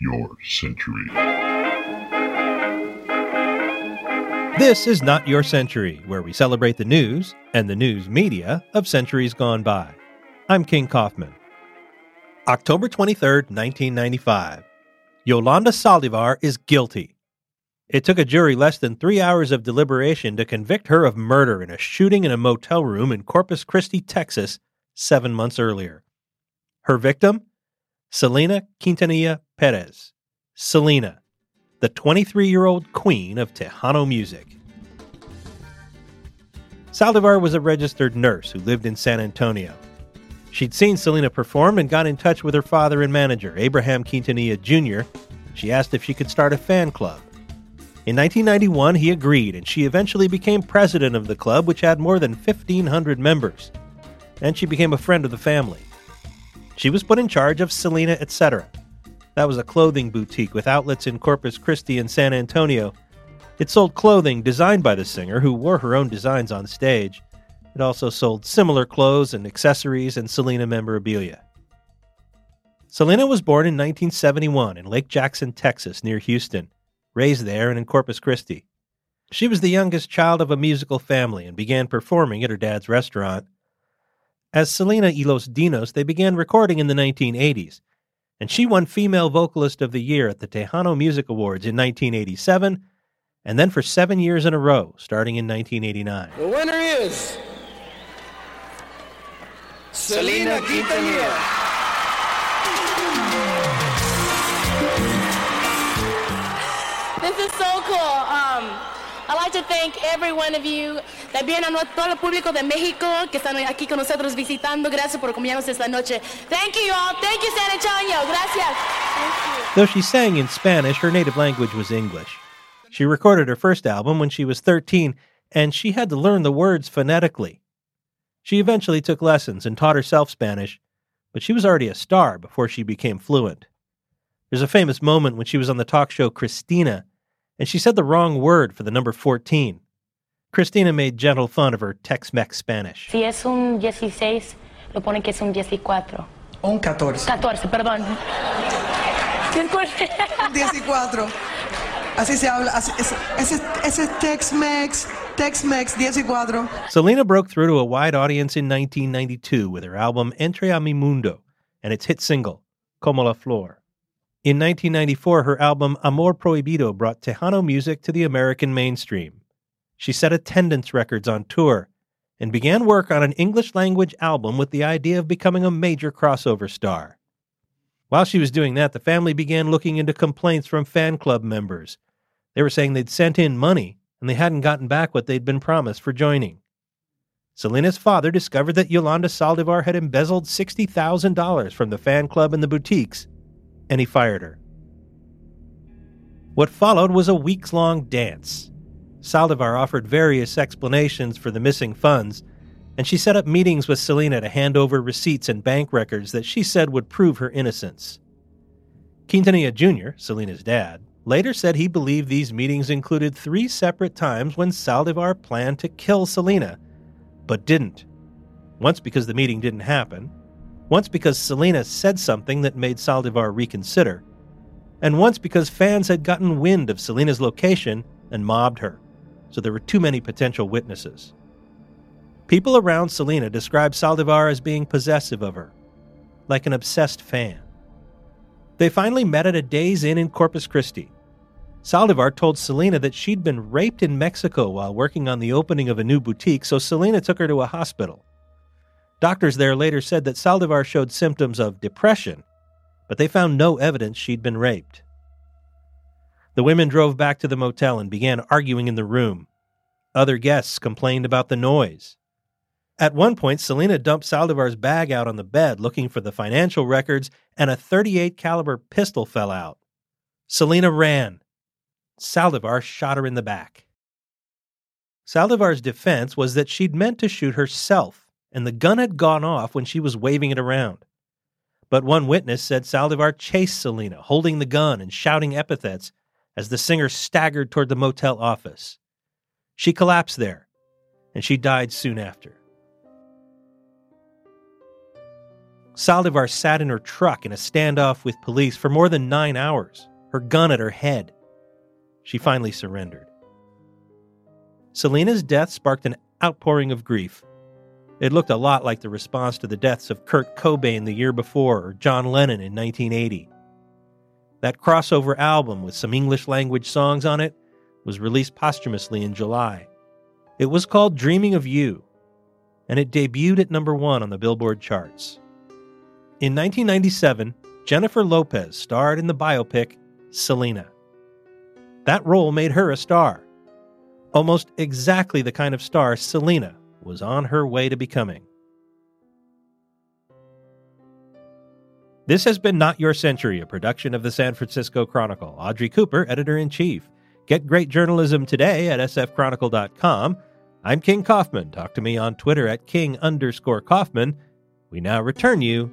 your century. This is Not Your Century, where we celebrate the news and the news media of centuries gone by. I'm King Kaufman. October 23, 1995. Yolanda Saldivar is guilty. It took a jury less than three hours of deliberation to convict her of murder in a shooting in a motel room in Corpus Christi, Texas, seven months earlier. Her victim? Selena Quintanilla Perez. Selena, the 23 year old queen of Tejano music. Saldivar was a registered nurse who lived in San Antonio. She'd seen Selena perform and got in touch with her father and manager, Abraham Quintanilla Jr. She asked if she could start a fan club. In 1991, he agreed, and she eventually became president of the club, which had more than 1,500 members. And she became a friend of the family. She was put in charge of Selena Etc., that was a clothing boutique with outlets in Corpus Christi and San Antonio. It sold clothing designed by the singer, who wore her own designs on stage. It also sold similar clothes and accessories and Selena memorabilia. Selena was born in 1971 in Lake Jackson, Texas, near Houston, raised there and in Corpus Christi. She was the youngest child of a musical family and began performing at her dad's restaurant. As Selena y los Dinos, they began recording in the 1980s and she won Female Vocalist of the Year at the Tejano Music Awards in 1987, and then for seven years in a row, starting in 1989. The winner is Selena Quintanilla. This is so cool. Um, I'd like to thank every one of you, también a todo el público de México que están aquí con nosotros visitando. Gracias por acompañarnos esta noche. Thank you all. Thank you, San Antonio. Gracias. Though she sang in Spanish, her native language was English. She recorded her first album when she was 13, and she had to learn the words phonetically. She eventually took lessons and taught herself Spanish, but she was already a star before she became fluent. There's a famous moment when she was on the talk show Cristina and she said the wrong word for the number 14. Cristina made gentle fun of her Tex Mex Spanish. Si es un 16, lo ponen que es un 14. Un 14. 14, perdón. 14. Así se habla. Así, ese, ese es Tex Mex. Tex Mex 14. Selena broke through to a wide audience in 1992 with her album Entre a mi mundo and its hit single, Como la Flor. In 1994, her album Amor Prohibido brought Tejano music to the American mainstream. She set attendance records on tour and began work on an English language album with the idea of becoming a major crossover star. While she was doing that, the family began looking into complaints from fan club members. They were saying they'd sent in money and they hadn't gotten back what they'd been promised for joining. Selena's father discovered that Yolanda Saldivar had embezzled $60,000 from the fan club and the boutiques and he fired her. What followed was a weeks long dance. Saldivar offered various explanations for the missing funds, and she set up meetings with Selena to hand over receipts and bank records that she said would prove her innocence. Quintanilla Jr., Selena's dad, later said he believed these meetings included three separate times when Saldivar planned to kill Selena, but didn't. Once because the meeting didn't happen, once because Selena said something that made Saldivar reconsider, and once because fans had gotten wind of Selena's location and mobbed her, so there were too many potential witnesses. People around Selena described Saldivar as being possessive of her, like an obsessed fan. They finally met at a Days Inn in Corpus Christi. Saldivar told Selena that she'd been raped in Mexico while working on the opening of a new boutique, so Selena took her to a hospital. Doctors there later said that Saldivar showed symptoms of depression, but they found no evidence she'd been raped. The women drove back to the motel and began arguing in the room. Other guests complained about the noise. At one point, Selena dumped Saldivar's bag out on the bed looking for the financial records, and a 38 caliber pistol fell out. Selena ran. Saldivar shot her in the back. Saldivar's defense was that she'd meant to shoot herself, and the gun had gone off when she was waving it around. But one witness said Saldivar chased Selena, holding the gun and shouting epithets as the singer staggered toward the motel office. She collapsed there, and she died soon after. Saldivar sat in her truck in a standoff with police for more than nine hours, her gun at her head. She finally surrendered. Selena's death sparked an outpouring of grief. It looked a lot like the response to the deaths of Kurt Cobain the year before or John Lennon in 1980. That crossover album with some English language songs on it was released posthumously in July. It was called Dreaming of You, and it debuted at number one on the Billboard charts. In 1997, Jennifer Lopez starred in the biopic Selena. That role made her a star, almost exactly the kind of star Selena was on her way to becoming. This has been Not Your Century, a production of the San Francisco Chronicle. Audrey Cooper, editor in chief. Get great journalism today at sfchronicle.com. I'm King Kaufman. Talk to me on Twitter at king underscore Kaufman. We now return you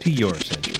to your century.